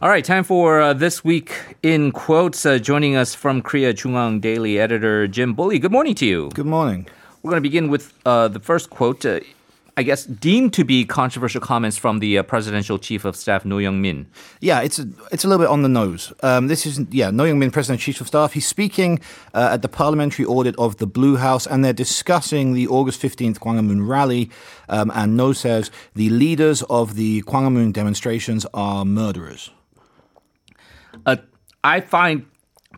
All right, time for uh, this week in quotes. Uh, joining us from Korea JoongAng Daily editor Jim Bulley. Good morning to you. Good morning. We're going to begin with uh, the first quote. Uh, I guess deemed to be controversial comments from the uh, presidential chief of staff Noh Young-min. Yeah, it's a, it's a little bit on the nose. Um, this is yeah, Noh Young-min, president chief of staff. He's speaking uh, at the parliamentary audit of the Blue House, and they're discussing the August fifteenth Gwanghwamun rally. Um, and Noh says the leaders of the Gwanghwamun demonstrations are murderers. Uh, I find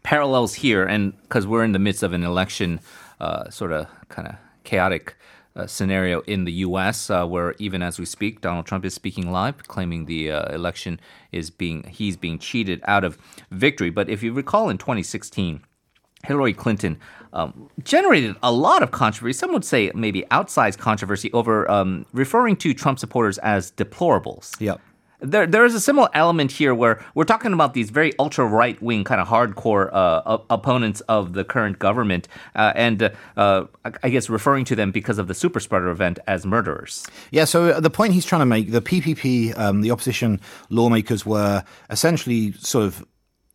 parallels here, and because we're in the midst of an election, uh, sort of kind of chaotic uh, scenario in the U.S., uh, where even as we speak, Donald Trump is speaking live, claiming the uh, election is being he's being cheated out of victory. But if you recall, in 2016. Hillary Clinton um, generated a lot of controversy. Some would say maybe outsized controversy over um, referring to Trump supporters as deplorables. Yep there there is a similar element here where we're talking about these very ultra right wing kind of hardcore uh, opponents of the current government, uh, and uh, I guess referring to them because of the super spreader event as murderers. Yeah. So uh, the point he's trying to make, the PPP, um, the opposition lawmakers were essentially sort of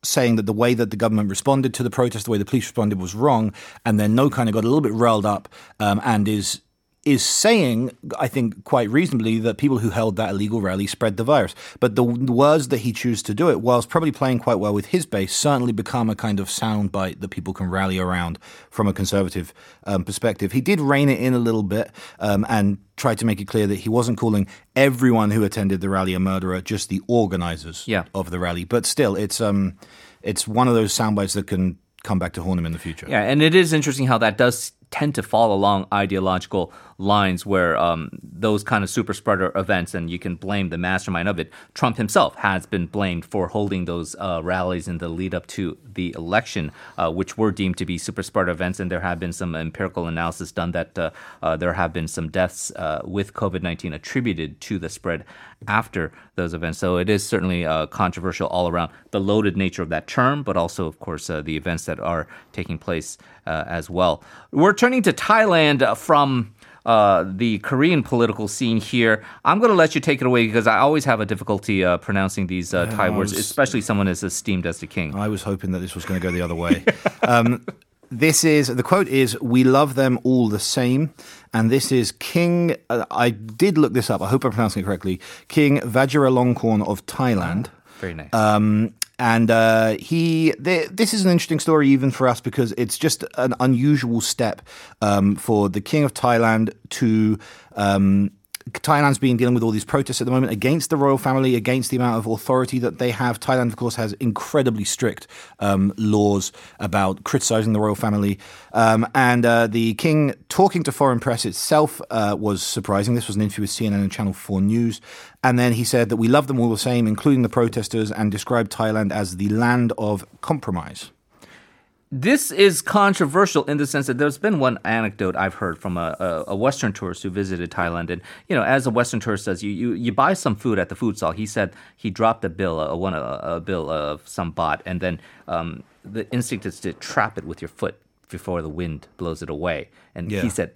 saying that the way that the government responded to the protest, the way the police responded was wrong, and then Noh kind of got a little bit riled up um, and is is saying, I think quite reasonably, that people who held that illegal rally spread the virus. But the words that he chose to do it, whilst probably playing quite well with his base, certainly become a kind of soundbite that people can rally around from a conservative um, perspective. He did rein it in a little bit um, and tried to make it clear that he wasn't calling everyone who attended the rally a murderer, just the organizers yeah. of the rally. But still, it's um, it's one of those soundbites that can come back to haunt him in the future. Yeah, and it is interesting how that does tend to fall along ideological lines where um, those kind of super spreader events, and you can blame the mastermind of it. Trump himself has been blamed for holding those uh, rallies in the lead up to the election, uh, which were deemed to be super spreader events. And there have been some empirical analysis done that uh, uh there have been some deaths uh, with COVID 19 attributed to the spread after those events. So it is certainly uh, controversial all around the loaded nature of that term, but also, of course, the events that are taking place as well. We're turning to Thailand from uh, the Korean political scene here. I'm going to let you take it away because I always have a difficulty uh, pronouncing these uh, Thai words, especially someone as esteemed as the king. I was hoping that this was going to go the other way. um, this is the quote is we love them all the same and this is king uh, i did look this up i hope i'm pronouncing it correctly king vajiralongkorn of thailand very nice um, and uh, he, this is an interesting story even for us because it's just an unusual step um, for the king of Thailand to um, Thailand's been dealing with all these protests at the moment against the royal family, against the amount of authority that they have. Thailand, of course, has incredibly strict um, laws about criticizing the royal family. Um, and uh, the king talking to foreign press itself uh, was surprising. This was an interview with CNN and Channel 4 News. And then he said that we love them all the same, including the protesters, and described Thailand as the land of compromise this is controversial in the sense that there's been one anecdote I've heard from a, a, a, Western tourist who visited Thailand, and you know, as a Western tourist does, you, you, you buy some food at the food stall. He said he dropped a bill, a one a, a bill of some baht, and then um, the instinct is to trap it with your foot before the wind blows it away. And yeah. he said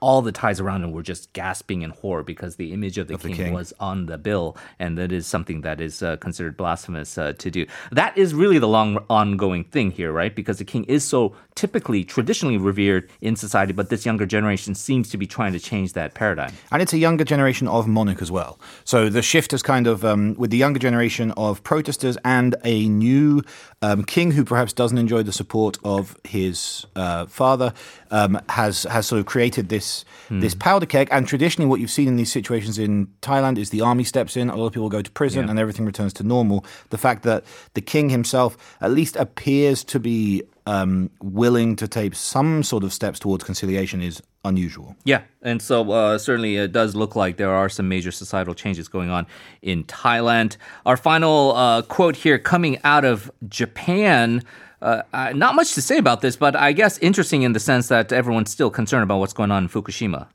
all the Thais around him were just gasping in horror because the image of the, of king, the king, was on the bill, and that is something that is uh, considered blasphemous uh, to do. That is really the long ongoing thing here, right? Because the king is so typically traditionally revered in society, but this younger generation seems to be trying to change that paradigm. And it's a younger generation of monarch as well. So the shift is kind of um, with the younger generation of protesters and a new um, king who perhaps doesn't enjoy the support of his uh, father um, has has sort of created this mm. this powder keg. And traditionally, what you've seen in these situations in Thailand is the army steps in, a lot of people go to prison, yeah. and everything returns to normal. The fact that the king himself at least appears to be um, willing to take some sort of steps towards conciliation is unusual. Yeah, and so uh, certainly it does look like there are some major societal changes going on in Thailand. Our final uh, quote here coming out of Japan. Uh, uh, not much to say about this, but I guess interesting in the sense that everyone's still concerned about what's going on in Fukushima.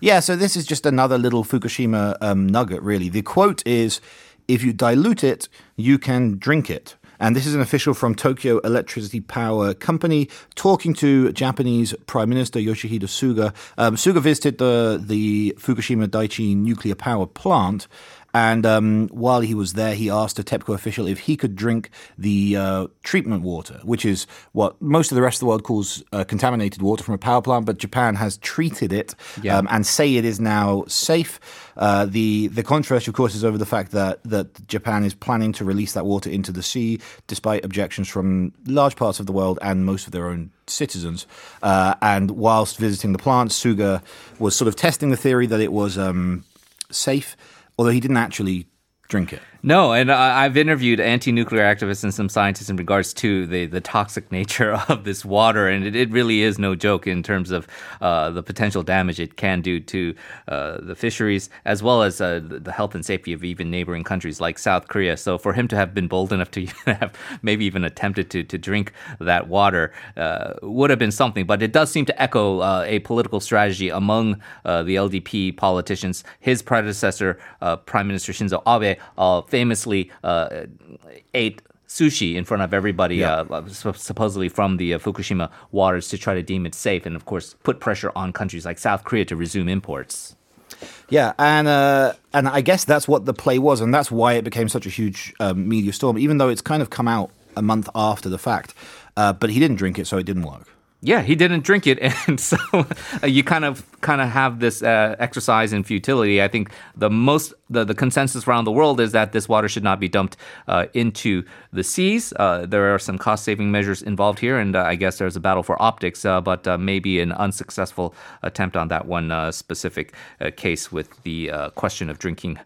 Yeah, so this is just another little Fukushima um, nugget, really. The quote is if you dilute it, you can drink it. And this is an official from Tokyo Electricity Power Company talking to Japanese Prime Minister Yoshihide Suga. Um, Suga visited the, the Fukushima Daiichi nuclear power plant And um, while he was there, he asked a TEPCO official if he could drink the uh, treatment water, which is what most of the rest of the world calls uh, contaminated water from a power plant, but Japan has treated it Yeah. um, and say it is now safe. Uh, the the controversy, of course, is over the fact that that Japan is planning to release that water into the sea, despite objections from large parts of the world and most of their own citizens. Uh, and whilst visiting the plant, Suga was sort of testing the theory that it was um, safe, although he didn't actually drink it. No, and I've interviewed anti-nuclear activists and some scientists in regards to the, the toxic nature of this water, and it, it really is no joke in terms of uh, the potential damage it can do to uh, the fisheries as well as uh, the health and safety of even neighboring countries like South Korea. So for him to have been bold enough to have maybe even attempted to, to drink that water uh, would have been something, but it does seem to echo uh, a political strategy among the LDP politicians. His predecessor, Prime Minister Shinzo Abe, famously uh, ate sushi in front of everybody, Yeah. uh, supposedly from the uh, Fukushima waters to try to deem it safe, and of course put pressure on countries like South Korea to resume imports. Yeah, and uh, and I guess that's what the play was, and that's why it became such a huge um, media storm. Even though it's kind of come out a month after the fact, uh, but he didn't drink it, so it didn't work. Yeah, he didn't drink it, and so uh, you kind of kind of have this uh, exercise in futility. I think the most the, the consensus around the world is that this water should not be dumped uh, into the seas. Uh, there are some cost saving measures involved here, and uh, I guess there's a battle for optics, uh, but maybe an unsuccessful attempt on that one specific case with the question of drinking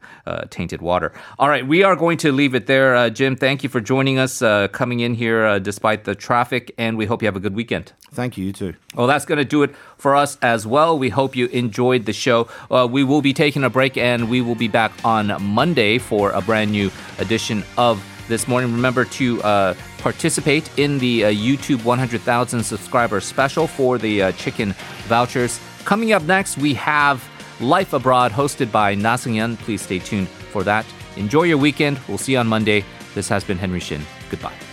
tainted water. All right, we are going to leave it there. Jim, thank you for joining us, coming in here despite the traffic, and we hope you have a good weekend. Thank you, you too. Well, that's going to do it for us as well. We hope you enjoyed the show. Uh, we will be taking a break and we will be back on Monday for a brand new edition of This Morning. Remember to uh, participate in the uh, YouTube 100,000 subscriber special for the uh, chicken vouchers. Coming up next, we have Life Abroad hosted by Na Seung-yeon. Please stay tuned for that. Enjoy your weekend. We'll see you on Monday. This has been Henry Shin. Goodbye.